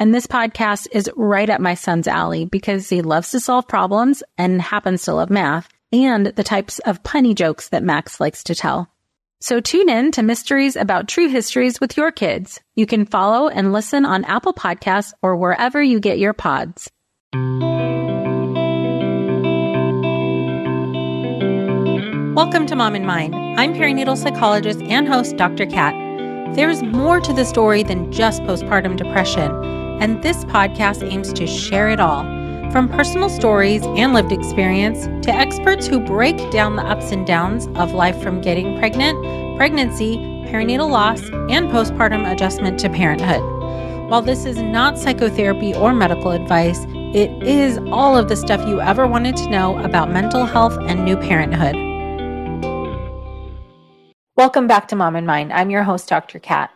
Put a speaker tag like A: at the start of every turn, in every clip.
A: And this podcast is right up my son's alley because he loves to solve problems and happens to love math and the types of punny jokes that Max likes to tell. So tune in to Mysteries About True Histories with your kids. You can follow and listen on Apple Podcasts or wherever you get your pods. Welcome to Mom and Mind. I'm perinatal psychologist and host Dr. Kat. There is more to the story than just postpartum depression and this podcast aims to share it all from personal stories and lived experience to experts who break down the ups and downs of life from getting pregnant, pregnancy, perinatal loss, and postpartum adjustment to parenthood. While this is not psychotherapy or medical advice, it is all of the stuff you ever wanted to know about mental health and new parenthood. Welcome back to Mom and Mind. I'm your host, Dr. Kat.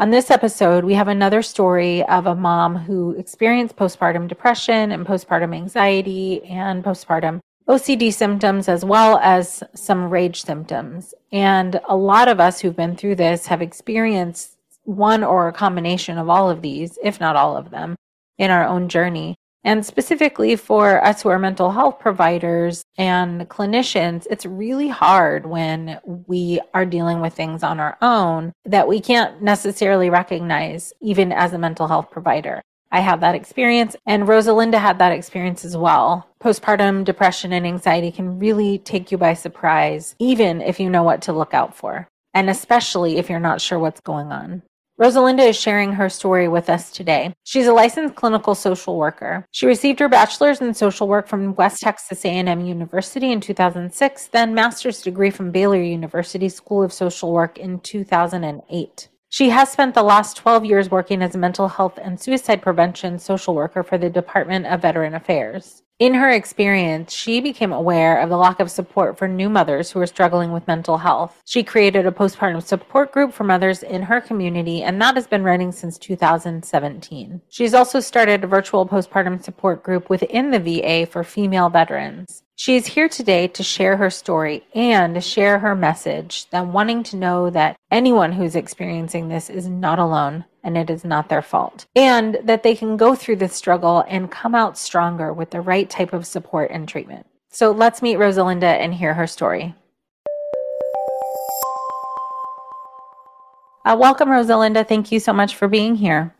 A: On this episode, we have another story of a mom who experienced postpartum depression and postpartum anxiety and postpartum OCD symptoms, as well as some rage symptoms. And a lot of us who've been through this have experienced one or a combination of all of these, if not all of them, in our own journey. And specifically for us who are mental health providers and clinicians, it's really hard when we are dealing with things on our own that we can't necessarily recognize, even as a mental health provider. I had that experience, and Rosalinda had that experience as well. Postpartum depression and anxiety can really take you by surprise, even if you know what to look out for, and especially if you're not sure what's going on. Rosalinda is sharing her story with us today. She's a licensed clinical social worker. She received her bachelor's in social work from West Texas A&M University in 2006, then master's degree from Baylor University School of Social Work in 2008. She has spent the last 12 years working as a mental health and suicide prevention social worker for the Department of Veteran Affairs. In her experience, she became aware of the lack of support for new mothers who were struggling with mental health. She created a postpartum support group for mothers in her community, and that has been running since 2017. She's also started a virtual postpartum support group within the VA for female veterans. She is here today to share her story and share her message that wanting to know that anyone who's experiencing this is not alone and it is not their fault, and that they can go through this struggle and come out stronger with the right type of support and treatment. So let's meet Rosalinda and hear her story. Uh, welcome, Rosalinda. Thank you so much for being here.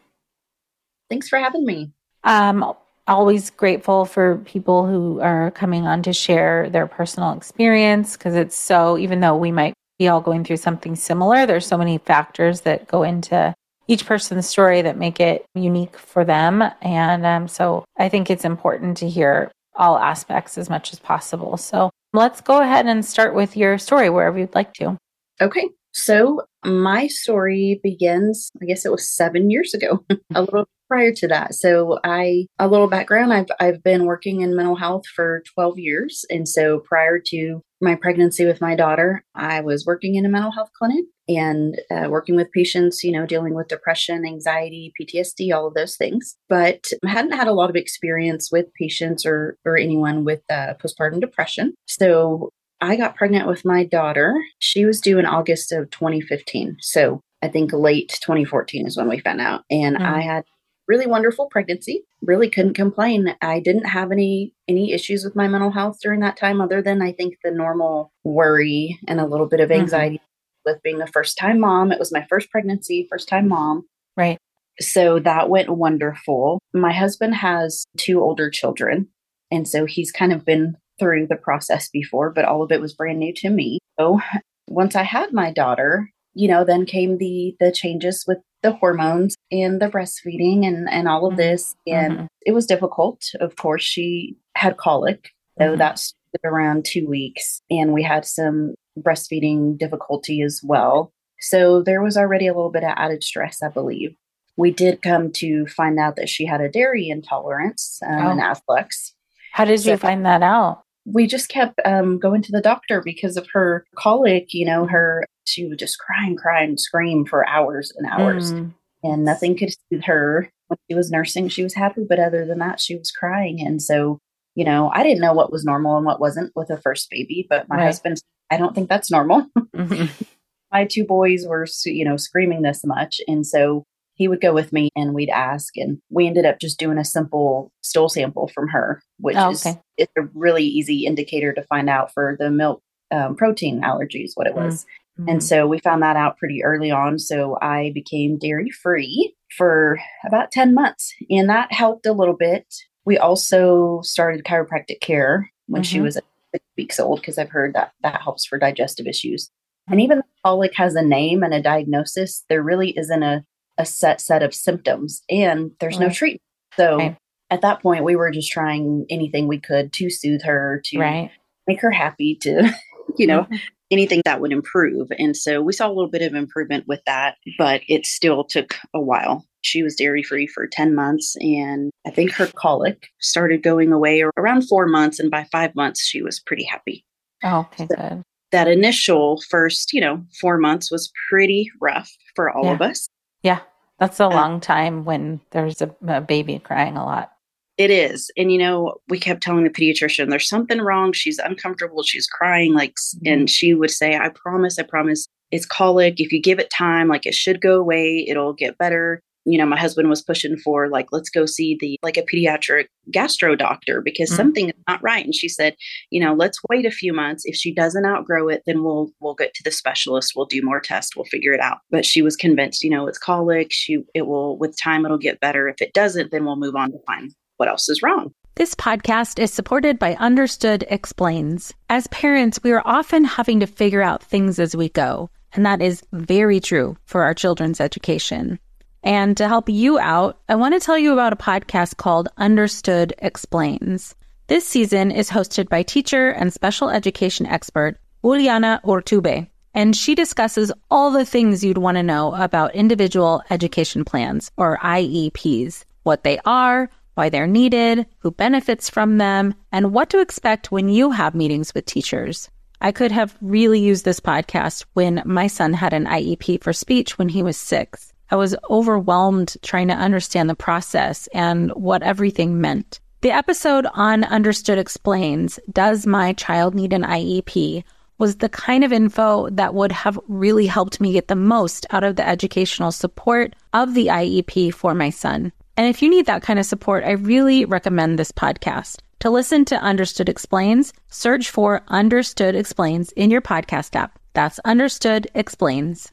B: Thanks for having me.
A: Um, always grateful for people who are coming on to share their personal experience because it's so, even though we might be all going through something similar, there's so many factors that go into each person's story that make it unique for them. And um, so I think it's important to hear all aspects as much as possible. So let's go ahead and start with your story wherever you'd like to.
B: Okay. So my story begins, I guess it was seven years ago, a little prior to that. So I a little background, I've I've been working in mental health for 12 years. And so prior to my pregnancy with my daughter, I was working in a mental health clinic and uh, working with patients, you know, dealing with depression, anxiety, PTSD, all of those things. But I hadn't had a lot of experience with patients or or anyone with uh, postpartum depression. So I got pregnant with my daughter. She was due in August of 2015. So I think late 2014 is when we found out. And mm. I had really wonderful pregnancy. Really couldn't complain. I didn't have any any issues with my mental health during that time other than I think the normal worry and a little bit of mm-hmm. anxiety mm-hmm. with being a first time mom. It was my first pregnancy, first time mom.
A: Right.
B: So that went wonderful. My husband has two older children. And so he's kind of been through the process before, but all of it was brand new to me. So once I had my daughter, you know, then came the the changes with the hormones and the breastfeeding and and all of mm-hmm. this and mm-hmm. it was difficult. Of course, she had colic. So mm-hmm. that's around 2 weeks and we had some breastfeeding difficulty as well. So there was already a little bit of added stress, I believe. We did come to find out that she had a dairy intolerance um, oh. and afflux.
C: How did so you find that out?
B: We just kept um, going to the doctor because of her colic. You know, her she would just cry and cry and scream for hours and hours, mm. and nothing could soothe her. When she was nursing, she was happy, but other than that, she was crying. And so, you know, I didn't know what was normal and what wasn't with a first baby, but my right. husband, I don't think that's normal. Mm-hmm. my two boys were, you know, screaming this much. And so he would go with me and we'd ask. And we ended up just doing a simple stool sample from her, which oh, okay. is it's a really easy indicator to find out for the milk um, protein allergies, what it was. Mm-hmm. And so we found that out pretty early on. So I became dairy free for about 10 months, and that helped a little bit. We also started chiropractic care when mm-hmm. she was six weeks old because I've heard that that helps for digestive issues. And even though colic has a name and a diagnosis, there really isn't a, a set set of symptoms and there's right. no treatment. So okay. at that point, we were just trying anything we could to soothe her, to right. make her happy, to, you know, mm-hmm. anything that would improve. And so we saw a little bit of improvement with that, but it still took a while. She was dairy free for 10 months, and I think her colic started going away around four months. And by five months, she was pretty happy.
C: Oh, okay, so, good
B: that initial first, you know, four months was pretty rough for all
C: yeah.
B: of us.
C: Yeah. That's a uh, long time when there's a, a, baby crying a lot.
B: It is. And, you know, we kept telling the pediatrician, there's something wrong. She's uncomfortable. She's crying. Like, mm-hmm. and she would say, I promise, I promise it's colic. If you give it time, like it should go away, it'll get better you know, my husband was pushing for like, let's go see the like a pediatric gastro doctor because mm-hmm. something is not right. And she said, you know, let's wait a few months. If she doesn't outgrow it, then we'll we'll get to the specialist. We'll do more tests. We'll figure it out. But she was convinced, you know, it's colic. She it will with time it'll get better. If it doesn't, then we'll move on to find what else is wrong.
A: This podcast is supported by Understood Explains. As parents, we are often having to figure out things as we go, and that is very true for our children's education. And to help you out, I want to tell you about a podcast called Understood Explains. This season is hosted by teacher and special education expert Juliana Urtubey, and she discusses all the things you'd want to know about individual education plans, or IEPs, what they are, why they're needed, who benefits from them, and what to expect when you have meetings with teachers. I could have really used this podcast when my son had an IEP for speech when he was six. I was overwhelmed trying to understand the process and what everything meant. The episode on Understood Explains Does My Child Need an IEP? was the kind of info that would have really helped me get the most out of the educational support of the IEP for my son. And if you need that kind of support, I really recommend this podcast. To listen to Understood Explains, search for Understood Explains in your podcast app. That's Understood Explains.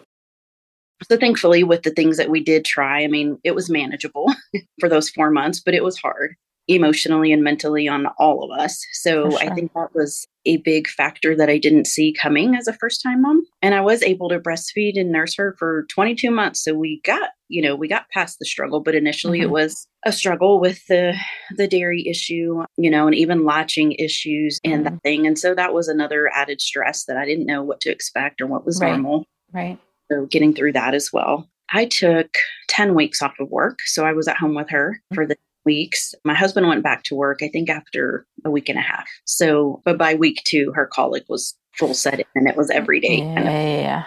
B: so thankfully with the things that we did try i mean it was manageable for those four months but it was hard emotionally and mentally on all of us. So sure. I think that was a big factor that I didn't see coming as a first time mom. And I was able to breastfeed and nurse her for 22 months. So we got, you know, we got past the struggle, but initially mm-hmm. it was a struggle with the the dairy issue, you know, and even latching issues and mm-hmm. that thing. And so that was another added stress that I didn't know what to expect or what was
A: right.
B: normal.
A: Right.
B: So getting through that as well. I took 10 weeks off of work. So I was at home with her mm-hmm. for the weeks. My husband went back to work, I think, after a week and a half. So, but by week two, her colic was full setting and it was every day
A: yeah. kind of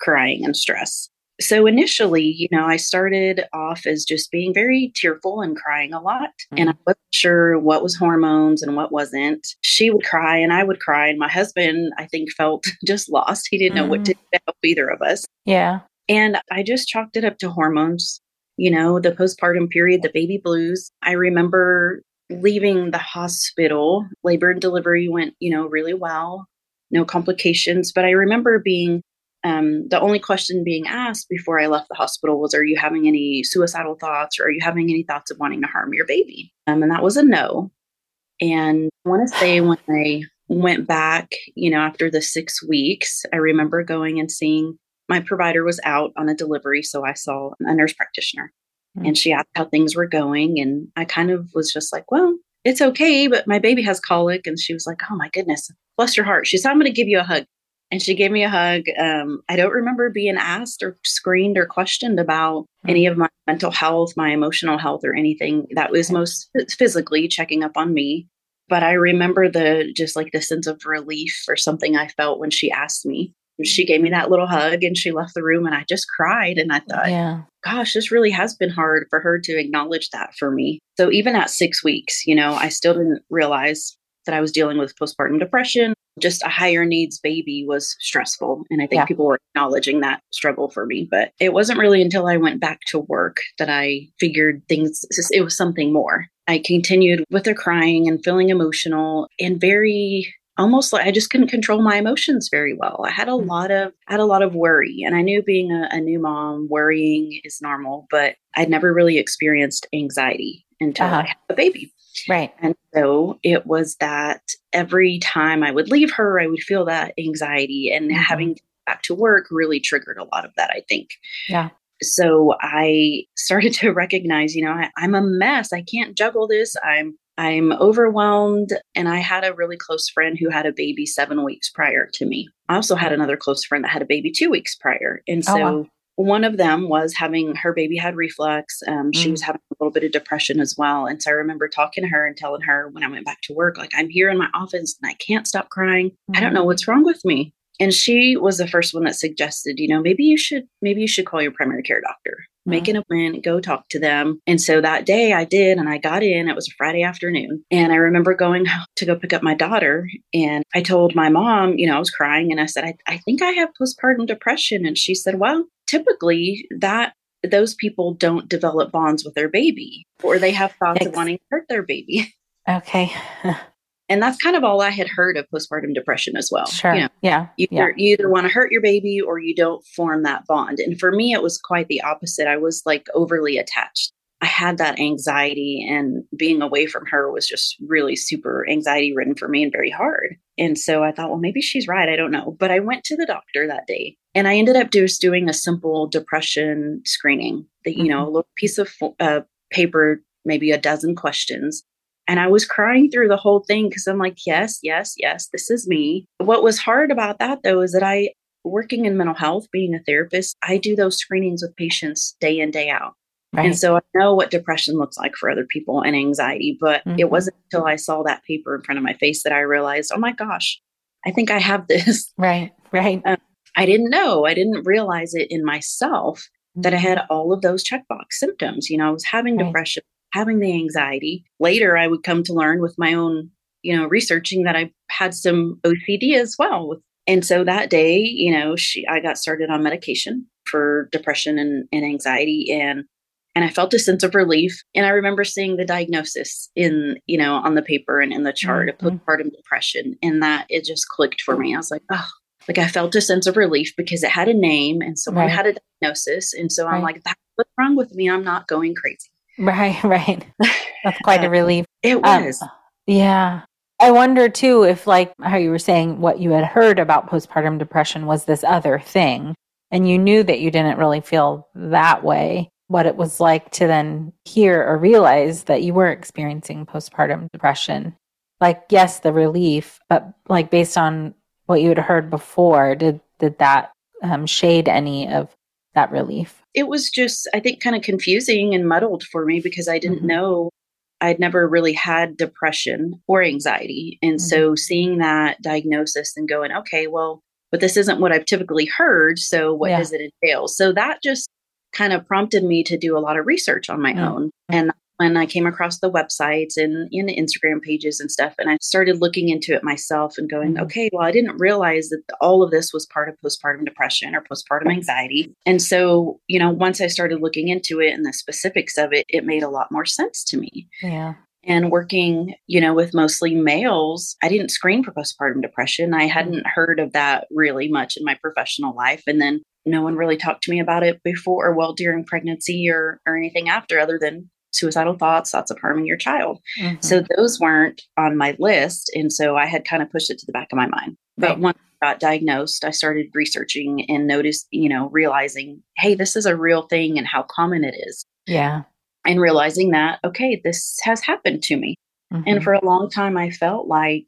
B: crying and stress. So initially, you know, I started off as just being very tearful and crying a lot. Mm-hmm. And I wasn't sure what was hormones and what wasn't. She would cry and I would cry. And my husband, I think, felt just lost. He didn't mm-hmm. know what to mm. help either of us.
A: Yeah.
B: And I just chalked it up to hormones you know, the postpartum period, the baby blues. I remember leaving the hospital. Labor and delivery went, you know, really well, no complications. But I remember being um, the only question being asked before I left the hospital was, Are you having any suicidal thoughts or are you having any thoughts of wanting to harm your baby? Um, and that was a no. And I want to say when I went back, you know, after the six weeks, I remember going and seeing my provider was out on a delivery, so I saw a nurse practitioner mm-hmm. and she asked how things were going. And I kind of was just like, well, it's okay, but my baby has colic. And she was like, oh my goodness, bless your heart. She said, I'm going to give you a hug. And she gave me a hug. Um, I don't remember being asked or screened or questioned about mm-hmm. any of my mental health, my emotional health, or anything. That was most physically checking up on me. But I remember the just like the sense of relief or something I felt when she asked me she gave me that little hug and she left the room and I just cried and I thought, yeah. gosh, this really has been hard for her to acknowledge that for me. So even at 6 weeks, you know, I still didn't realize that I was dealing with postpartum depression. Just a higher needs baby was stressful. And I think yeah. people were acknowledging that struggle for me. But it wasn't really until I went back to work that I figured things, it was something more. I continued with the crying and feeling emotional and very almost like I just couldn't control my emotions very well. I had a mm. lot of I had a lot of worry, and I knew being a, a new mom, worrying is normal, but I'd never really experienced anxiety until uh-huh. I had a baby.
A: Right.
B: And so it was that every time I would leave her, I would feel that anxiety, and mm-hmm. having to back to work really triggered a lot of that. I think.
A: Yeah.
B: So I started to recognize, you know, I, I'm a mess. I can't juggle this. I'm I'm overwhelmed. And I had a really close friend who had a baby seven weeks prior to me. I also had another close friend that had a baby two weeks prior. And so oh, wow. One of them was having her baby had reflux. Um, mm. She was having a little bit of depression as well. And so I remember talking to her and telling her when I went back to work, like, I'm here in my office and I can't stop crying. Mm. I don't know mm. what's wrong with me and she was the first one that suggested you know maybe you should maybe you should call your primary care doctor make uh-huh. an appointment go talk to them. And so that day i did and i got in. It was a friday afternoon. And i remember going to go pick up my daughter and i told my mom you know i was crying and i said i, I think i have postpartum depression. And she said well typically that those people don't develop bonds with their baby or they have thoughts of wanting to hurt their baby.
A: Okay
B: and that's kind of all I had heard of postpartum depression as well.
A: Sure. You know, yeah.
B: You
A: either,
B: yeah. either want to hurt your baby or you don't form that bond. And for me, it was quite the opposite. I was like overly attached. I had that anxiety, and being away from her was just really super anxiety ridden for me and very hard. And so I thought, well, maybe she's right. I don't know. But I went to the doctor that day and I ended up just doing a simple depression screening that, you mm-hmm. know, a little piece of uh, paper, maybe a dozen questions and I was crying through the whole thing because I'm like, yes, yes, yes, this is me. What was hard about that though is that I, working in mental health, being a therapist, I do those screenings with patients day in, day out. Right. And so I know what depression looks like for other people and anxiety, but mm-hmm. it wasn't until I saw that paper in front of my face that I realized, oh my gosh, I think I have this.
A: Right, right. Um,
B: I didn't know, I didn't realize it in myself that I had mm-hmm. all of those checkbox symptoms. You know, I was having right. depression, having the anxiety. Later, I would come to learn with my own, you know, researching that I had some OCD as well. And so that day, you know, she, I got started on medication for depression and, and anxiety and and I felt a sense of relief. And I remember seeing the diagnosis in, you know, on the paper and in the chart mm-hmm. of postpartum depression. And that it just clicked for me. I was like, oh, like I felt a sense of relief because it had a name and someone right. had a diagnosis. And so right. I'm like, that's what's wrong with me. I'm not going crazy.
A: Right, right. That's quite a relief.
B: It was.
A: Um, yeah. I wonder too if, like how you were saying, what you had heard about postpartum depression was this other thing, and you knew that you didn't really feel that way, what it was like to then hear or realize that you were experiencing postpartum depression. Like, yes, the relief, but like based on what you had heard before, did did that um, shade any of that relief?
B: It was just, I think, kind of confusing and muddled for me because I didn't mm-hmm. know I'd never really had depression or anxiety. And mm-hmm. so seeing that diagnosis and going, okay, well, but this isn't what I've typically heard. So what yeah. does it entail? So that just kind of prompted me to do a lot of research on my mm-hmm. own. And when I came across the websites and in Instagram pages and stuff, and I started looking into it myself and going, mm-hmm. okay, well, I didn't realize that all of this was part of postpartum depression or postpartum anxiety. And so, you know, once I started looking into it and the specifics of it, it made a lot more sense to me.
A: Yeah.
B: And working, you know, with mostly males, I didn't screen for postpartum depression. I mm-hmm. hadn't heard of that really much in my professional life. And then no one really talked to me about it before or well during pregnancy or or anything after other than suicidal thoughts, thoughts of harming your child. Mm-hmm. So those weren't on my list. And so I had kind of pushed it to the back of my mind. But once I got diagnosed, I started researching and noticed, you know, realizing, hey, this is a real thing and how common it is.
A: Yeah.
B: And realizing that, okay, this has happened to me. Mm-hmm. And for a long time, I felt like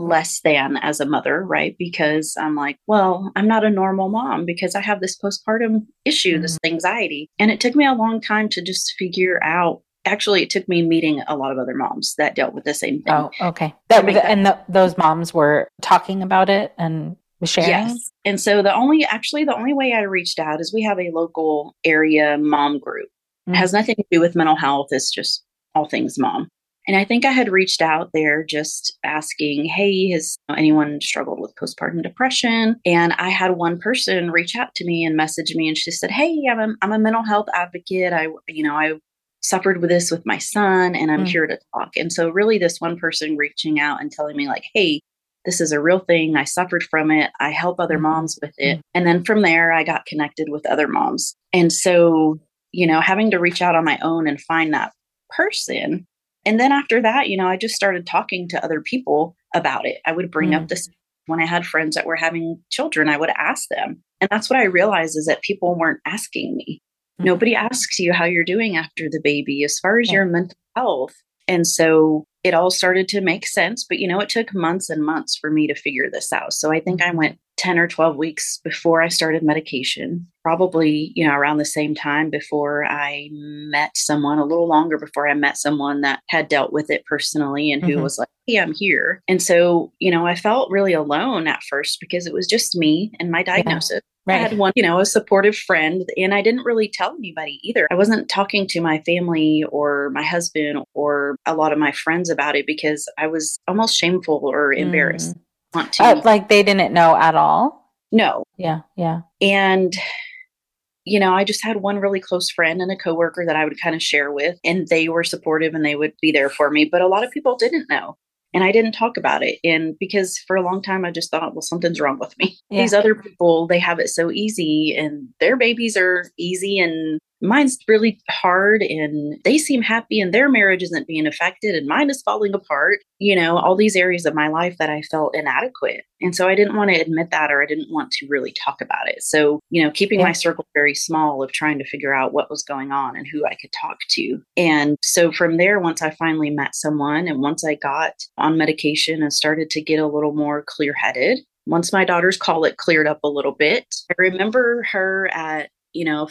B: less than as a mother, right? Because I'm like, well, I'm not a normal mom because I have this postpartum issue, mm-hmm. this anxiety. And it took me a long time to just figure out. Actually, it took me meeting a lot of other moms that dealt with the same thing.
A: Oh, okay. That, that and the, those moms were talking about it and sharing. Yes.
B: And so the only, actually, the only way I reached out is we have a local area mom group. Mm-hmm. It has nothing to do with mental health. It's just all things mom. And I think I had reached out there just asking, hey, has anyone struggled with postpartum depression? And I had one person reach out to me and message me and she said, hey, I'm a, I'm a mental health advocate. I, you know, I suffered with this with my son and I'm mm. here to talk. And so really this one person reaching out and telling me like, hey, this is a real thing. I suffered from it. I help other mm-hmm. moms with it. Mm. And then from there, I got connected with other moms. And so, you know, having to reach out on my own and find that person and then after that, you know, I just started talking to other people about it. I would bring mm. up this when I had friends that were having children, I would ask them. And that's what I realized is that people weren't asking me. Mm. Nobody asks you how you're doing after the baby as far as yeah. your mental health. And so it all started to make sense. But, you know, it took months and months for me to figure this out. So I think I mm-hmm. went 10 or 12 weeks before I started medication, probably, you know, around the same time before I met someone, a little longer before I met someone that had dealt with it personally and who mm-hmm. was like, hey, I'm here. And so, you know, I felt really alone at first because it was just me and my diagnosis. Yeah. Right. I had one, you know, a supportive friend, and I didn't really tell anybody either. I wasn't talking to my family or my husband or a lot of my friends about it because I was almost shameful or embarrassed. Mm want to.
A: Uh, like they didn't know at all?
B: No.
A: Yeah, yeah.
B: And you know, I just had one really close friend and a coworker that I would kind of share with, and they were supportive and they would be there for me. But a lot of people didn't know. And I didn't talk about it. And because for a long time, I just thought, well, something's wrong with me. Yeah. These other people, they have it so easy and their babies are easy and mine's really hard and they seem happy and their marriage isn't being affected and mine is falling apart. You know, all these areas of my life that I felt inadequate. And so I didn't want to admit that or I didn't want to really talk about it. So, you know, keeping yeah. my circle very small of trying to figure out what was going on and who I could talk to. And so from there, once I finally met someone and once I got on medication and started to get a little more clear headed, once my daughter's colic cleared up a little bit, I remember her at, you know,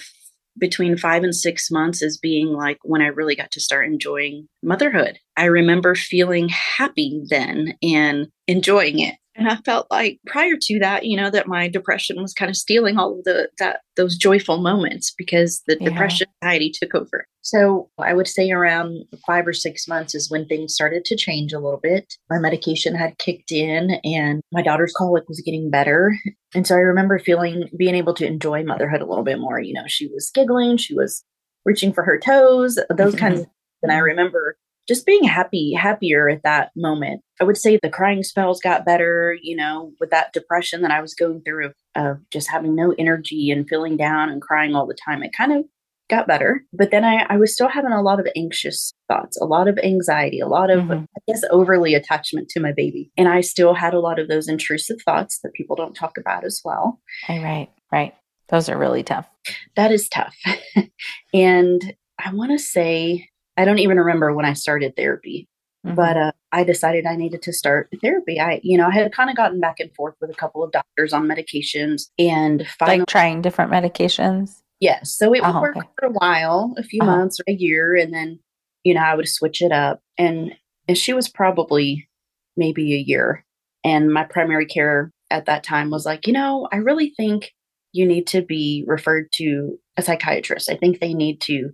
B: between five and six months as being like when I really got to start enjoying motherhood. I remember feeling happy then and enjoying it. And I felt like prior to that, you know, that my depression was kind of stealing all of the that those joyful moments because the yeah. depression anxiety took over. So I would say around five or six months is when things started to change a little bit. My medication had kicked in and my daughter's colic was getting better. And so I remember feeling being able to enjoy motherhood a little bit more. You know, she was giggling, she was reaching for her toes, those kinds mm-hmm. of and I remember just being happy, happier at that moment. I would say the crying spells got better, you know, with that depression that I was going through of, of just having no energy and feeling down and crying all the time. It kind of got better. But then I, I was still having a lot of anxious thoughts, a lot of anxiety, a lot of,
A: Mhm.
B: I guess, overly attachment to my baby. And I still had a lot of those intrusive thoughts that people don't talk about as well.
A: Right, right, right. Those are really tough.
B: That is tough. and I want to say, I don't even remember when I started therapy,
A: Mhm.
B: but uh, I decided I needed to start therapy. I, you know, I had kind of gotten back and forth with a couple of doctors on medications and finally,
A: like trying different medications.
B: yes. So it would
A: Oh,
B: work
A: okay.
B: for a while, a few
A: Uh-huh.
B: months or a year, and then, you know, I would switch it up. And, and she was probably maybe a year. And my primary care at that time was like, you know, I really think you need to be referred to a psychiatrist. I think they need to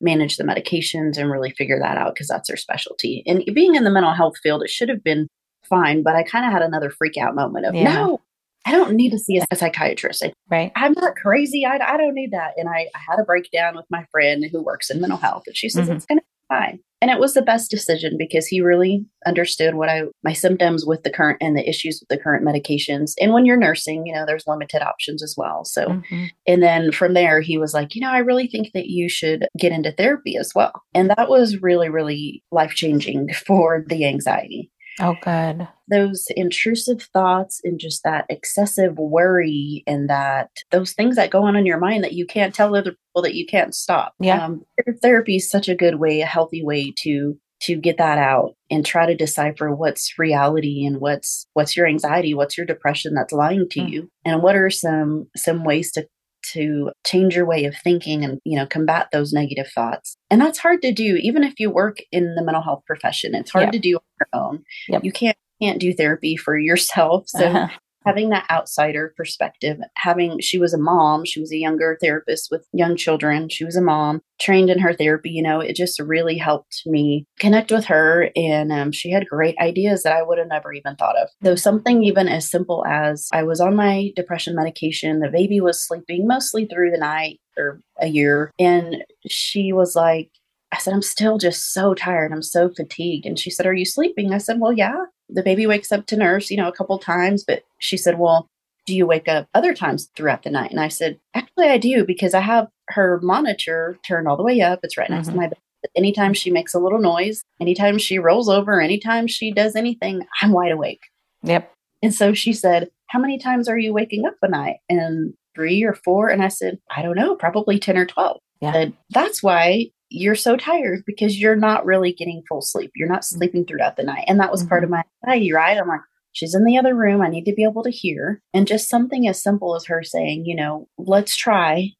B: manage the medications and really figure that out because that's their specialty. And being in the mental health field, it should have been fine, but I kind of had another freak out moment of,
A: Yeah.
B: no, I don't need to see a, psychiatrist. I,
A: Right.
B: I'm not crazy. I, I don't need that. And I, I had a breakdown with my friend who works in mental health, and she says
A: Mhm.
B: it's going to be fine. And it was the best decision because he really understood what I my symptoms with the current and the issues with the current medications. And when you're nursing, you know, there's limited options as well. So
A: Mhm.
B: and then from there, he was like, you know, I really think that you should get into therapy as well. And that was really, really life changing for the anxiety.
A: Oh, good.
B: Those intrusive thoughts and just that excessive worry and that those things that go on in your mind that you can't tell other people that you can't stop.
A: Yeah.
B: Um, therapy is such a good way, a healthy way to to get that out and try to decipher what's reality and what's what's your anxiety what's your depression that's lying to
A: Mm.
B: you and what are some some ways to to change your way of thinking and you know combat those negative thoughts and that's hard to do even if you work in the mental health profession it's hard
A: Yeah.
B: to do on your own
A: Yep.
B: you can't can't do therapy for yourself so
A: Uh-huh.
B: Having that outsider perspective having she was a mom she was a younger therapist with young children she was a mom trained in her therapy you know it just really helped me connect with her and um, she had great ideas that i would have never even thought of though something even as simple as i was on my depression medication the baby was sleeping mostly through the night or a year and she was like I said, I'm still just so tired. I'm so fatigued. And she said, Are you sleeping? I said, Well, yeah. The baby wakes up to nurse, you know, a couple times. But she said, Well, do you wake up other times throughout the night? And I said, Actually, I do because I have her monitor turned all the way up. It's right next
A: Mhm.
B: to my bed. Anytime she makes a little noise, anytime she rolls over, anytime she does anything, I'm wide awake.
A: Yep.
B: And so she said, How many times are you waking up a night? And three or four? And I said, I don't know, probably 10 or 12.
A: Yeah.
B: Said, That's why you're so tired because you're not really getting full sleep. You're not
A: Mm-hmm.
B: sleeping throughout the night. And that was part of my anxiety, right? I'm like, she's in the other room. I need to be able to hear. And just something as simple as her saying, you know, let's try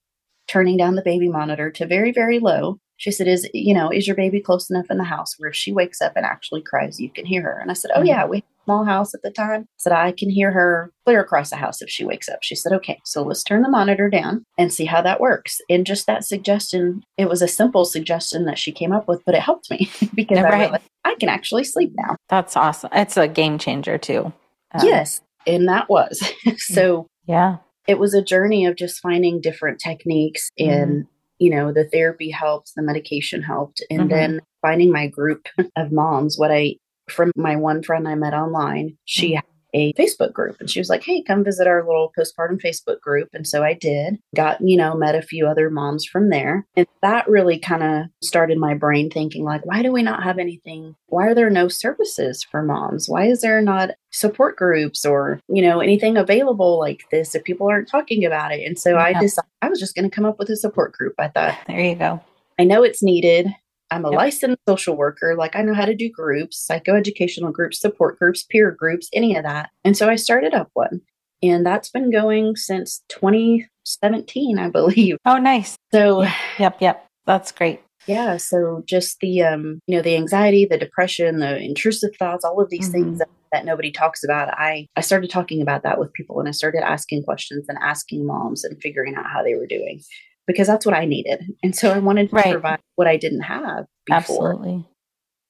B: turning down the baby monitor to very, very low. She said, Is, you know, is your baby close enough in the house where if she wakes up and actually cries, you can hear her? And I said, Oh,
A: Mhm.
B: yeah, we small house at the time. Said, I can hear her clear across the house if she wakes up. She said, Okay, so let's turn the monitor down and see how that works. And just that suggestion, it was a simple suggestion that she came up with, but it helped me because
A: Yeah,
B: I
A: right.
B: realized I can actually sleep now.
A: That's awesome. It's a game changer too. Um,
B: yes. And that was. so
A: Yeah.
B: it was a journey of just finding different techniques and you know the therapy helped the medication helped and
A: Mhm.
B: then finding my group of moms what i from my one friend i met online she mm-hmm. had a facebook group and she was like hey come visit our little postpartum facebook group. And so i did got you know met a few other moms from there and that really kind of started my brain thinking like why do we not have anything? Why are there no services for moms? Why is there not support groups or you know anything available like this if people aren't talking about it? And so i decided i was just going to come up with a support group i thought.
A: There you go.
B: i know it's needed i'm a
A: Yep.
B: licensed social worker like i know how to do groups psychoeducational groups support groups peer groups any of that and so i started up one and that's been going since 2017 i believe
A: Oh, nice.
B: so
A: Yep. Yep. That's great.
B: yeah so just the um you know the anxiety the depression the intrusive thoughts all of these
A: Mhm.
B: things that, that nobody talks about i i started talking about that with people and i started asking questions and asking moms and figuring out how they were doing because that's what i needed and so i wanted to
A: Right.
B: provide what i didn't have before
A: Absolutely.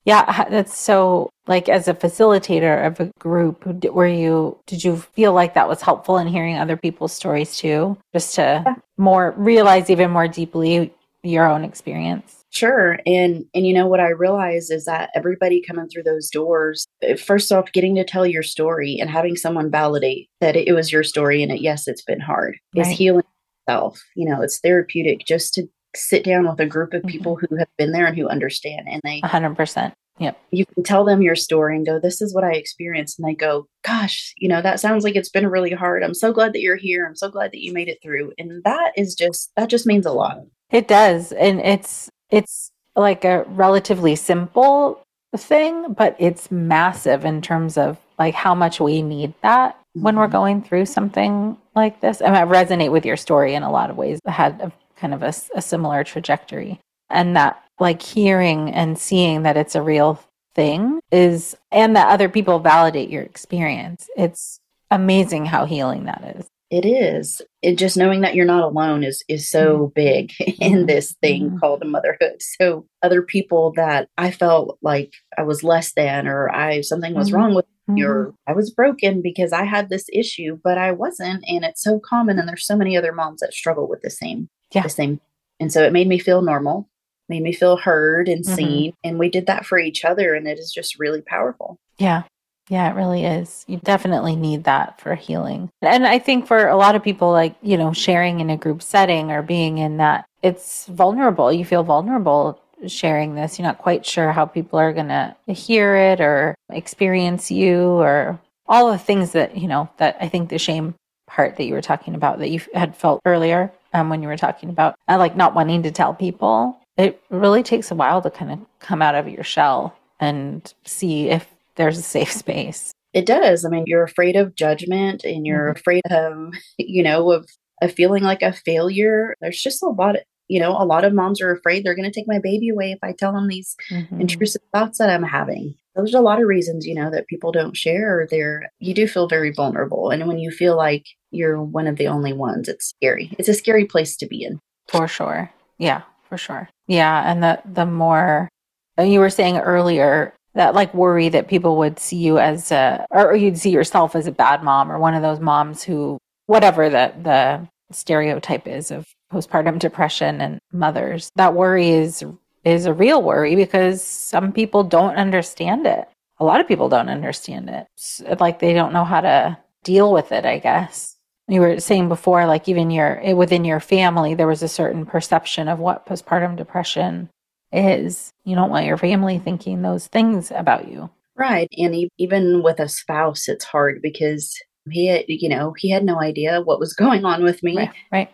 A: Yeah, that's so. Like as a facilitator of a group, were you? Did you feel like that was helpful in hearing other people's stories too, just to
B: Yeah.
A: more realize even more deeply your own experience?
B: Sure. And and you know what I realize is that everybody coming through those doors, eh, first off, getting to tell your story and having someone validate that it was your story and it, yes, it's been hard is healing You know, it's therapeutic just to sit down with a group of people mm-hmm. who have been there and who understand and they
A: 100% Yep.
B: You can tell them your story and go, This is what I experienced. And they go, Gosh, you know, that sounds like it's been really hard. I'm so glad that you're here. I'm so glad that you made it through. And that is just, that just means a lot.
A: It does. And it's, it's like a relatively simple thing, but it's massive in terms of like how much we need that mm-hmm. when we're mm-hmm. going through something like this. I, mean, I resonate with your story in a lot of ways. I had a, kind of a, a similar trajectory. And that like hearing and seeing that it's a real thing is, and that other people validate your experience. It's amazing how healing that is.
B: It is. It just knowing that you're not alone is is so mm-hmm. big in this thing mm-hmm. called motherhood. So other people that I felt like I was less than or I something was mm-hmm. wrong with me or I was broken because I had this issue, but I wasn't. And it's so common and there's so many other moms that struggle with the same yeah. the same. And so it made me feel normal made me feel heard and mm-hmm. seen. Mm-hmm. And we did that for each other. And it is just really powerful.
A: Yeah. Yeah, it really is. You definitely need that for healing. And I think for a lot of people, like, you know, sharing in a group setting or being in that, it's vulnerable. You feel vulnerable sharing this. You're not quite sure how people are going to hear it or experience you or all the things that, you know, that I think the shame part that you were talking about that you had felt earlier um, when you were talking about uh, like not wanting to tell people it really takes a while to kind of come out of your shell and see if there's a safe space.
B: It does. I mean, you're afraid of judgment and you're mm-hmm. afraid of, you know, of, of feeling like a failure. There's just a lot of, you know, a lot of moms are afraid they're going to take my baby away if I tell them these mm-hmm. intrusive thoughts that I'm having. There's a lot of reasons, you know, that people don't share. There, you do feel very vulnerable. And when you feel like you're one of the only ones, it's scary. It's a scary place to be in.
A: For sure. Yeah, for sure. Yeah, and the the more you were saying earlier that like worry that people would see you as a or you'd see yourself as a bad mom or one of those moms who whatever the the stereotype is of postpartum depression and mothers. That worry is is a real worry because some people don't understand it. A lot of people don't understand it. It's like they don't know how to deal with it, I guess you were saying before like even your within your family there was a certain perception of what postpartum depression is you don't want your family thinking those things about you
B: right and even with a spouse it's hard because he had, you know he had no idea what was going on with me
A: right, right.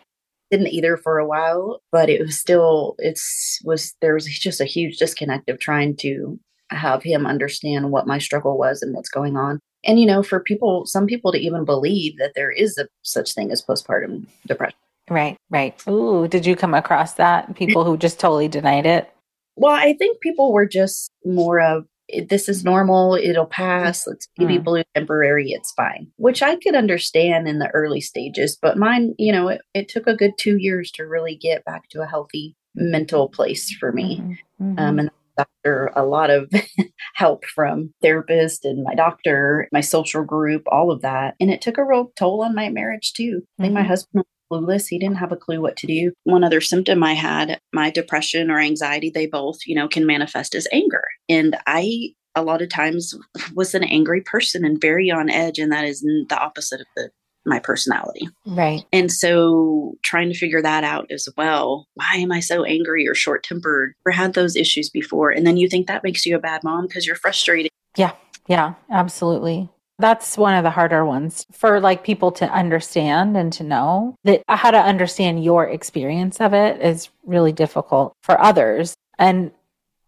B: Didn't either for a while but it was still it's was there was just a huge disconnect of trying to have him understand what my struggle was and what's going on. And you know for people some people to even believe that there is a such thing as postpartum depression.
A: Right right. Ooh did you come across that? People who just totally denied it?
B: Well i think people were just more of this is normal it'll pass let's baby mm. blue temporary it's fine which i could understand in the early stages but mine you know it, it took a good two years to really get back to a healthy mental place for me mm-hmm. Um, mm-hmm. and after a lot of help from therapist and my doctor, my social group, all of that. And it took a real toll on my marriage too. I think my mm-hmm. husband clueless. He didn't have a clue what to do. One other symptom I had, my depression or anxiety, they both, you know, can manifest as anger. And I a lot of times was an angry person and very on edge and that is the opposite of the my personality.
A: Right.
B: And so trying to figure that out as well. Why am I so angry or short tempered or had those issues before? And then you think that makes you a bad mom because you're frustrated.
A: Yeah. Yeah. Absolutely. That's one of the harder ones for like people to understand and to know that how to understand your experience of it is really difficult for others. And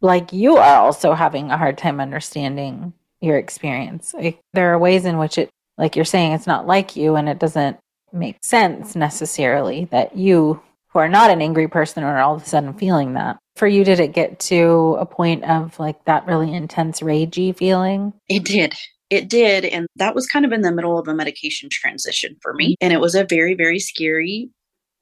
A: like you are also having a hard time understanding your experience. Like, there are ways in which it like you're saying, it's not like you, and it doesn't make sense necessarily that you, who are not an angry person, are all of a sudden feeling that. For you, did it get to a point of like that really intense ragey feeling?
B: It did. It did. And that was kind of in the middle of a medication transition for me. Mm-hmm. And it was a very, very scary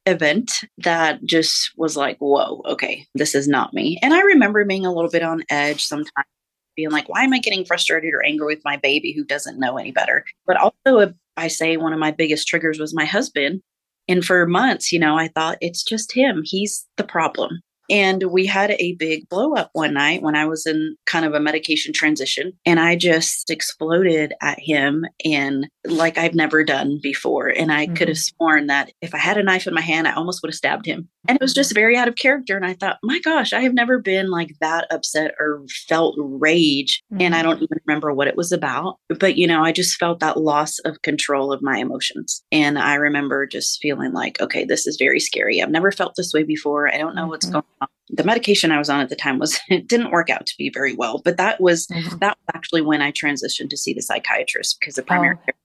B: event that just was like, whoa, okay, this is not me. And I remember being a little bit on edge sometimes being like, why am I getting frustrated or angry with my baby who doesn't know any better? But also, I say one of my biggest triggers was my husband. And for months, you know, I thought it's just him. He's the problem. And we had a big blow up one night when I was in kind of a medication transition. And I just exploded at him and like I've never done before. And I mm-hmm. could have mm-hmm. sworn that if I had a knife in my hand, I almost would have stabbed him. And it was just very out of character. And I thought, my gosh, I have never been like that upset or felt rage. Mm-hmm. And I mm-hmm. don't even remember what it was about. But, you know, I just felt that loss of control of my emotions. And I remember just feeling like, okay, this is very scary. I've never felt this way before. I don't know mm-hmm. what's going on. The medication I was on at the time was, it didn't work out to be very well. But that was, mm-hmm. that was actually when I transitioned to see the psychiatrist because the primary oh. care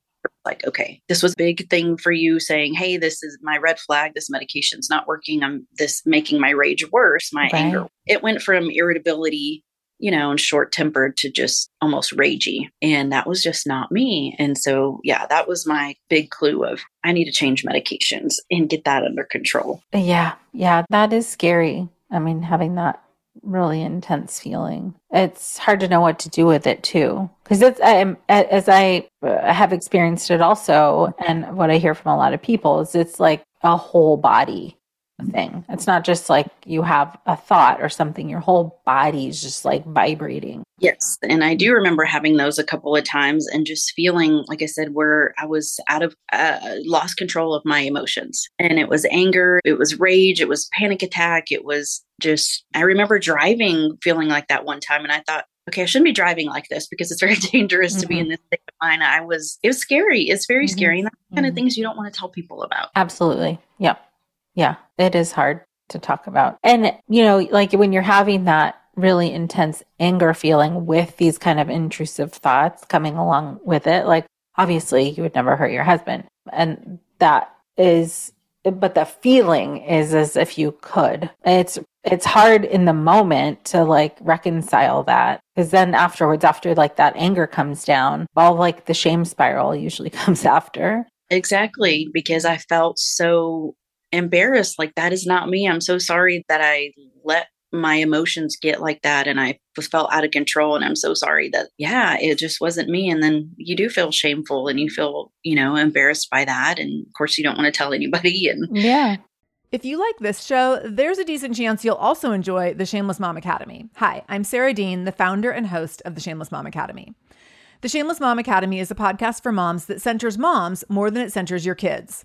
B: like, okay, this was a big thing for you saying, hey, this is my red flag. This medication's not working. I'm this making my rage worse, my right. anger. It went from irritability, you know, and short tempered to just almost ragey. And that was just not me. And so, yeah, that was my big clue of I need to change medications and get that under control.
A: Yeah. Yeah. That is scary. I mean, having that really intense feeling. It's hard to know what to do with it too, because it's um, as I uh, have experienced it also, and what I hear from a lot of people is it's like a whole body thing. It's not just like you have a thought or something, your whole body is just like vibrating.
B: Yes. And I do remember having those a couple of times and just feeling, like I said, where I was out of, uh, lost control of my emotions. And it was anger, it was rage, it was panic attack, it was just, I remember driving feeling like that one time. And I thought, okay, I shouldn't be driving like this because it's very dangerous mm-hmm. to be mm-hmm. in this state of mind. I was, it was scary. It's very mm-hmm. scary. And that's kind of mm-hmm. things you don't want to tell people about.
A: Absolutely. Yep. Yeah, it is hard to talk about. And, you know, like when you're having that really intense anger feeling with these kind of intrusive thoughts coming along with it, like obviously you would never hurt your husband. And that is, but the feeling is as if you could. It's, it's hard in the moment to like reconcile that because then afterwards, after like that anger comes down, all like the shame spiral usually comes after.
B: Exactly, because I felt so embarrassed like that is not me i'm so sorry that i let my emotions get like that and i felt out of control and i'm so sorry that yeah it just wasn't me and then you do feel shameful and you feel you know embarrassed by that and of course you don't want to tell anybody and
A: yeah
D: if you like this show, there's a decent chance you'll also enjoy the Shameless Mom Academy. Hi, I'm Sarah Dean, the founder and host of the Shameless Mom Academy. The Shameless Mom Academy is a podcast for moms that centers moms more than it centers your kids.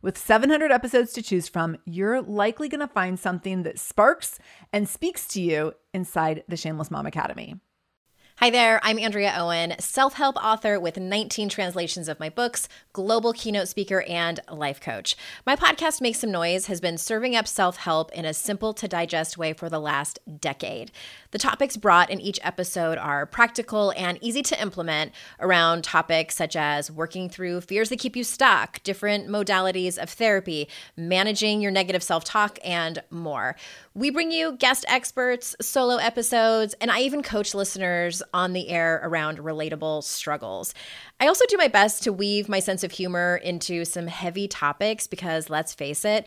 D: With 700 episodes to choose from, you're likely going to find something that sparks and speaks to you inside the Shameless Mom Academy.
E: Hi there, I'm Andrea Owen, self help author with 19 translations of my books, global keynote speaker, and life coach. My podcast, Make Some Noise, has been serving up self help in a simple to digest way for the last decade. The topics brought in each episode are practical and easy to implement around topics such as working through fears that keep you stuck, different modalities of therapy, managing your negative self talk, and more. We bring you guest experts, solo episodes, and I even coach listeners on the air around relatable struggles. I also do my best to weave my sense of humor into some heavy topics because let's face it,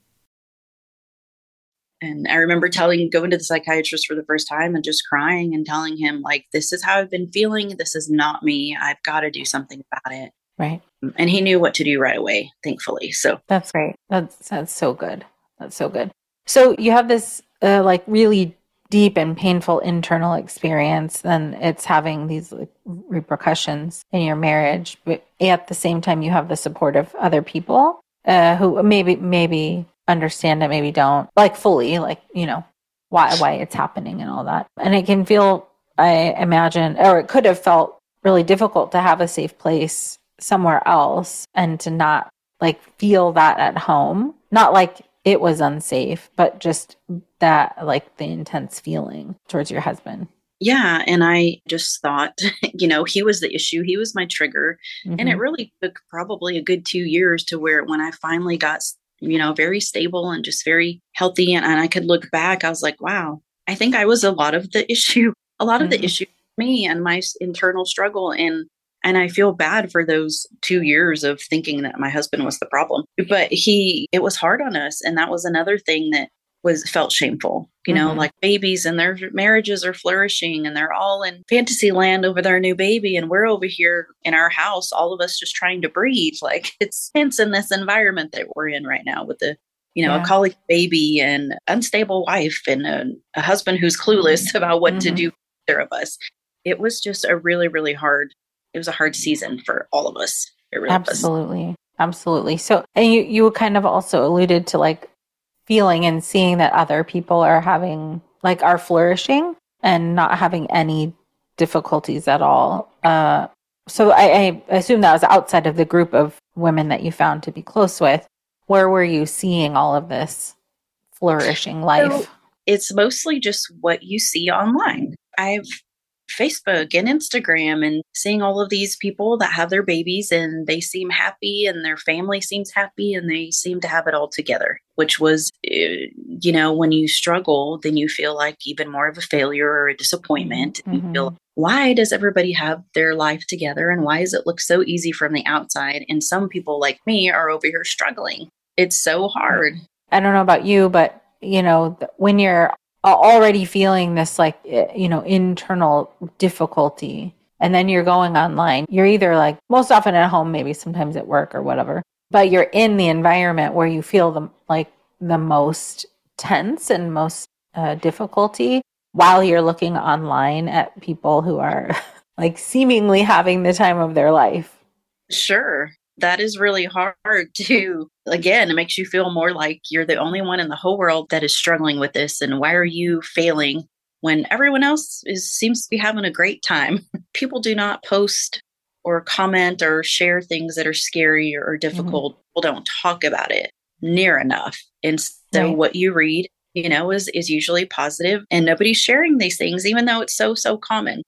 B: And I remember telling, going to the psychiatrist for the first time and just crying and telling him, like, this is how I've been feeling. This is not me. I've got to do something about it.
A: Right.
B: And he knew what to do right away, thankfully. So
A: that's great. That's, that's so good. That's so good. So you have this, uh, like, really deep and painful internal experience, then it's having these like, repercussions in your marriage. But at the same time, you have the support of other people uh, who maybe, maybe understand it, maybe don't, like fully, like, you know, why why it's happening and all that. And it can feel, I imagine, or it could have felt really difficult to have a safe place somewhere else and to not like feel that at home. Not like it was unsafe, but just that like the intense feeling towards your husband.
B: Yeah. And I just thought, you know, he was the issue. He was my trigger. Mm-hmm. And it mm-hmm. really took probably a good two years to where when I finally got, you know, very stable and just very healthy and, and I could look back, I was like, wow, I think I was a lot of the issue, a lot mm-hmm. of the mm-hmm. issue me and my internal struggle. And and I feel bad for those two years of thinking that my husband was the problem. But he, it was hard on us. And that was another thing that was felt shameful. You know, mm-hmm. like babies and their marriages are flourishing and they're all in fantasy land over their new baby. And we're over here in our house, all of us just trying to breathe. Like it's tense in this environment that we're in right now with the you know, yeah. a colic baby and unstable wife and a, a husband who's clueless about what mm-hmm. to do either of us. It was just a really, really hard it was a hard season for all of us.
A: Really Absolutely. Was. Absolutely. So, and you, you kind of also alluded to like feeling and seeing that other people are having, like, are flourishing and not having any difficulties at all. Uh, so I, I assume that was outside of the group of women that you found to be close with. Where were you seeing all of this flourishing life? So
B: it's mostly just what you see online. I've Facebook and Instagram and seeing all of these people that have their babies and they seem happy and their family seems happy and they seem to have it all together, which was, eh, you know, when you struggle, then you feel like even more of a failure or a disappointment. Mm-hmm. You feel, why does everybody have their life together and why does it look so easy from the outside? And some people like me are over here struggling. It's so hard.
A: I don't know about you, but you know, when you're already feeling this like eh, you know internal difficulty. And then you're going online you're either like most often at home maybe sometimes at work or whatever but you're in the environment where you feel the like the most tense and most uh, difficulty while you're looking online at people who are like seemingly having the time of their life.
B: Sure that is really hard to again it makes you feel more like you're the only one in the whole world that is struggling with this and why are you failing when everyone else is seems to be having a great time people do not post or comment or share things that are scary or mm-hmm. difficult mm-hmm. people don't talk about it near enough and so right. what you read you know is is usually positive and nobody's sharing these things even though it's so so common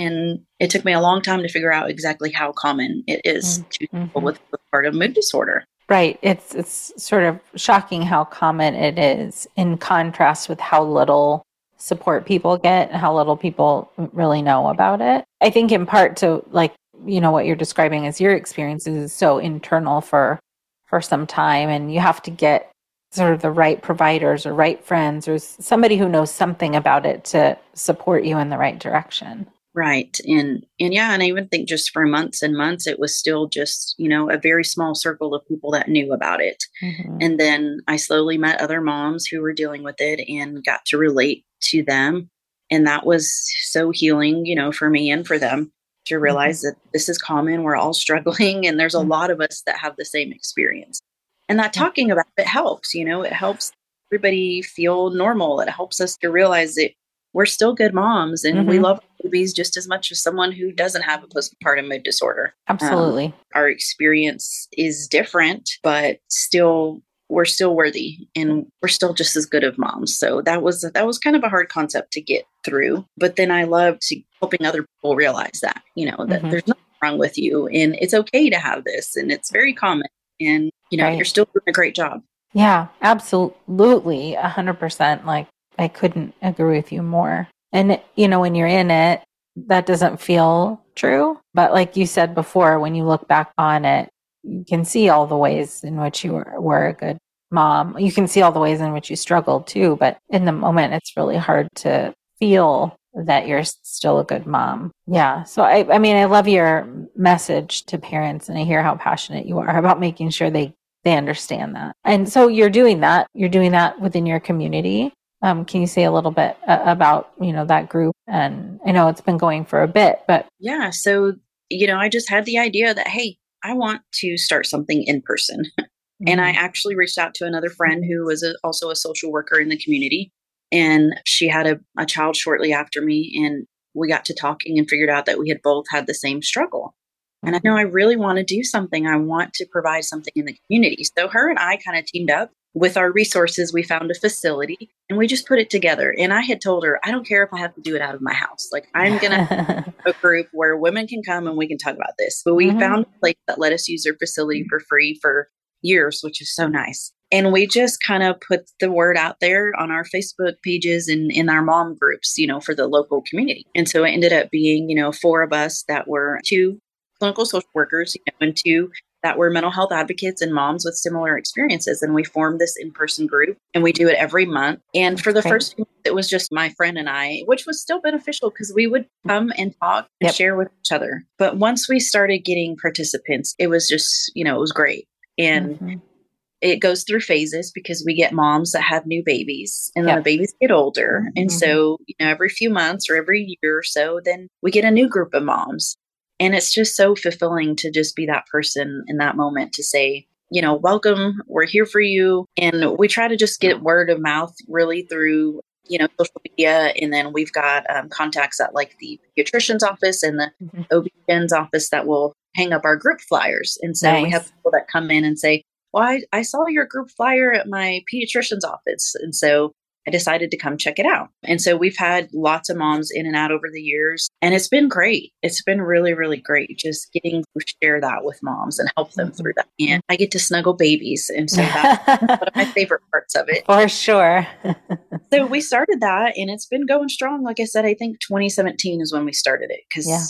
B: and it took me a long time to figure out exactly how common it is mm-hmm. to people with postpartum mood disorder.
A: Right. It's it's sort of shocking how common it is in contrast with how little support people get and how little people really know about it. I think in part to like you know what you're describing as your experience is so internal for for some time and you have to get sort of the right providers or right friends or somebody who knows something about it to support you in the right direction.
B: Right. And and yeah, and I even think just for months and months it was still just, you know, a very small circle of people that knew about it. Mm-hmm. And then I slowly met other moms who were dealing with it and got to relate to them. And that was so healing, you know, for me and for them to mm-hmm. realize mm-hmm. that this is common. We're all struggling and there's a mm-hmm. lot of us that have the same experience. And that talking about it helps, you know, it helps everybody feel normal. It helps us to realize that we're still good moms and mm-hmm. we love babies just as much as someone who doesn't have a postpartum mood disorder.
A: Absolutely. Um,
B: our experience is different, but still we're still worthy and we're still just as good of moms. So that was that was kind of a hard concept to get through. But then I loved helping other people realize that, you know, that mm-hmm. there's nothing wrong with you and it's okay to have this and it's very common and you know, right. you're still doing a great job.
A: Yeah, absolutely. A hundred percent. Like I couldn't agree with you more. And, you know, when you're in it, that doesn't feel true. But like you said before, when you look back on it, you can see all the ways in which you were, were a good mom. You can see all the ways in which you struggled too. But in the moment, it's really hard to feel that you're still a good mom. Yeah. So I, I mean, I love your message to parents and I hear how passionate you are about making sure they, they understand that. And so you're doing that. You're doing that within your community. Um, can you say a little bit uh, about you know that group? And I know it's been going for a bit, but
B: yeah. So you know, I just had the idea that hey, I want to start something in person, mm-hmm. and I mm-hmm. actually reached out to another friend who was a, also a social worker in the community, And she had a, a child shortly after me. And we got to talking and figured out that we had both had the same struggle. And I know I really want to do something. I want to provide something in the community. So her and I kind of teamed up with our resources. We found a facility and we just put it together. And I had told her, I don't care if I have to do it out of my house. Like I'm going to a group where women can come and we can talk about this. But we mm-hmm. found a place that let us use their facility for free for years, which is so nice. And we just kind of put the word out there on our Facebook pages and in our mom groups, you know, for the local community. And so it ended up being, you know, four of us that were two clinical social workers, you know, and two that were mental health advocates and moms with similar experiences. And we formed this in person group and we do it every month. And for the okay. first few months, it was just my friend and I, which was still beneficial because we would come and talk and yep. share with each other. But once we started getting participants, it was just, you know, it was great. And mm-hmm. it goes through phases because we get moms that have new babies and then yep. the babies get older. And mm-hmm. so, you know, every few months or every year or so, then we get a new group of moms and it's just so fulfilling to just be that person in that moment to say, you know, welcome, we're here for you. And we try to just get word of mouth really through, you know, social media. And then we've got um, contacts at like the pediatrician's office and the mm-hmm. OB-GYN's office that will hang up our group flyers. And so nice. we have people that come in and say, well, I, I saw your group flyer at my pediatrician's office. And so I decided to come check it out. And so we've had lots of moms in and out over the years, and it's been great. It's been really, really great just getting to share that with moms and help them through that. And I get to snuggle babies. And so that's one of my favorite parts of it.
A: For sure.
B: so we started that, and it's been going strong. Like I said, I think 2017 is when we started it because yeah.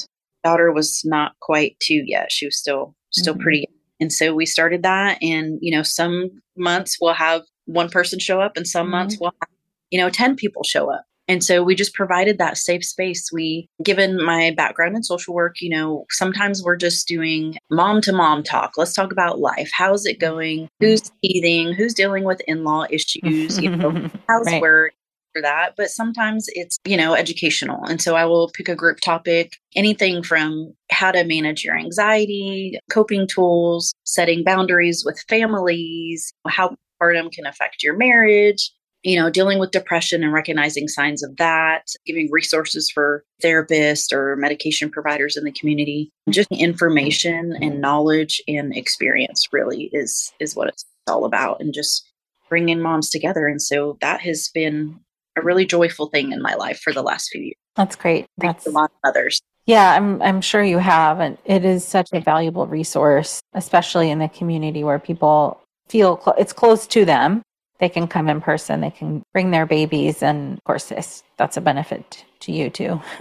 B: daughter was not quite two yet. She was still, still mm-hmm. pretty. And so we started that. And, you know, some months we'll have one person show up and some mm-hmm. months we'll have you know, 10 people show up. And so we just provided that safe space. We, given my background in social work, you know, sometimes we're just doing mom to mom talk. Let's talk about life. How's it going? Who's teething? Who's dealing with in law issues? You know, how's right. work? For that, but sometimes it's, you know, educational. And so I will pick a group topic, anything from how to manage your anxiety, coping tools, setting boundaries with families, how postpartum can affect your marriage, you know, dealing with depression and recognizing signs of that, giving resources for therapists or medication providers in the community. Just information and knowledge and experience really is is what it's all about and just bringing moms together. And so that has been a really joyful thing in my life for the last few years.
A: That's great. That's
B: a lot of others.
A: Yeah, I'm I'm sure you have and it is such a valuable resource especially in the community where people feel cl- it's close to them they can come in person, they can bring their babies, and of course, this, that's a benefit to you too.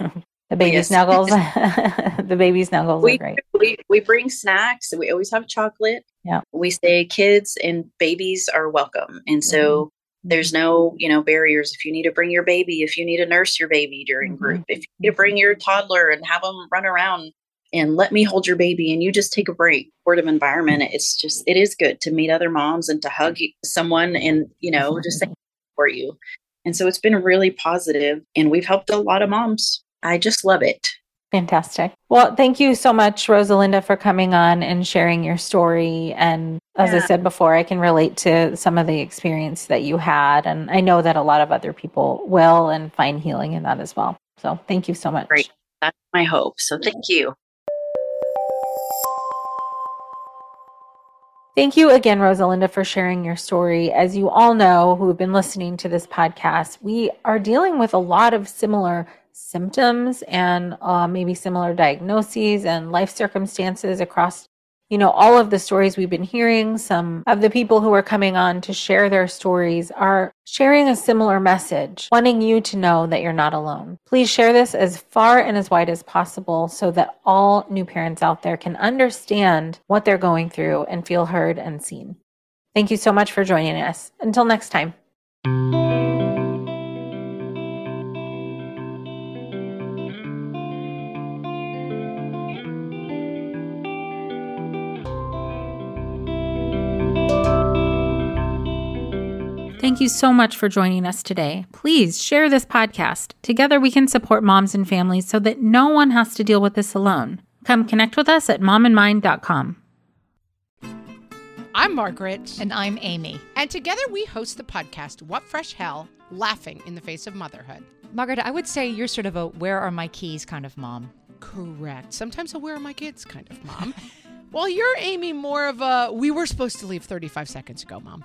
A: the baby yes. snuggles, the baby snuggles
B: we,
A: are great.
B: We, we bring snacks. We always have chocolate.
A: Yeah.
B: We say kids and babies are welcome. And so mm-hmm. there's no, you know, barriers. If you need to bring your baby, if you need to nurse your baby during mm-hmm. group, if you need to bring your toddler and have them run around and let me hold your baby and you just take a break. Supportive environment mm-hmm. it's just it is good to meet other moms and to hug someone and you know just mm-hmm. say for you. And so it's been really positive and we've helped a lot of moms. I just love it.
A: Fantastic. Well thank you so much rosalinda for coming on and sharing your story. And as yeah. i said before i can relate to some of the experience that you had and i know that a lot of other people will and find healing in that as well. So thank you so much.
B: Great. That's my hope. So thank you
A: Thank you again, Rosalinda, for sharing your story. As you all know who have been listening to this podcast, we are dealing with a lot of similar symptoms and uh, maybe similar diagnoses and life circumstances across you know, all of the stories we've been hearing, some of the people who are coming on to share their stories are sharing a similar message, wanting you to know that you're not alone. Please share this as far and as wide as possible so that all new parents out there can understand what they're going through and feel heard and seen. Thank you so much for joining us. Until next time. Thank you so much for joining us today. Please share this podcast. Together we can support moms and families so that no one has to deal with this alone. Come connect with us at momandmind.com.
F: I'm Margaret.
G: And I'm Amy.
F: And together we host the podcast, What Fresh Hell Laughing in the Face of Motherhood.
G: Margaret, I would say you're sort of a where are my keys kind of mom.
F: Correct. Sometimes a where are my kids kind of mom. Well, you're Amy more of a we were supposed to leave 35 seconds ago, mom.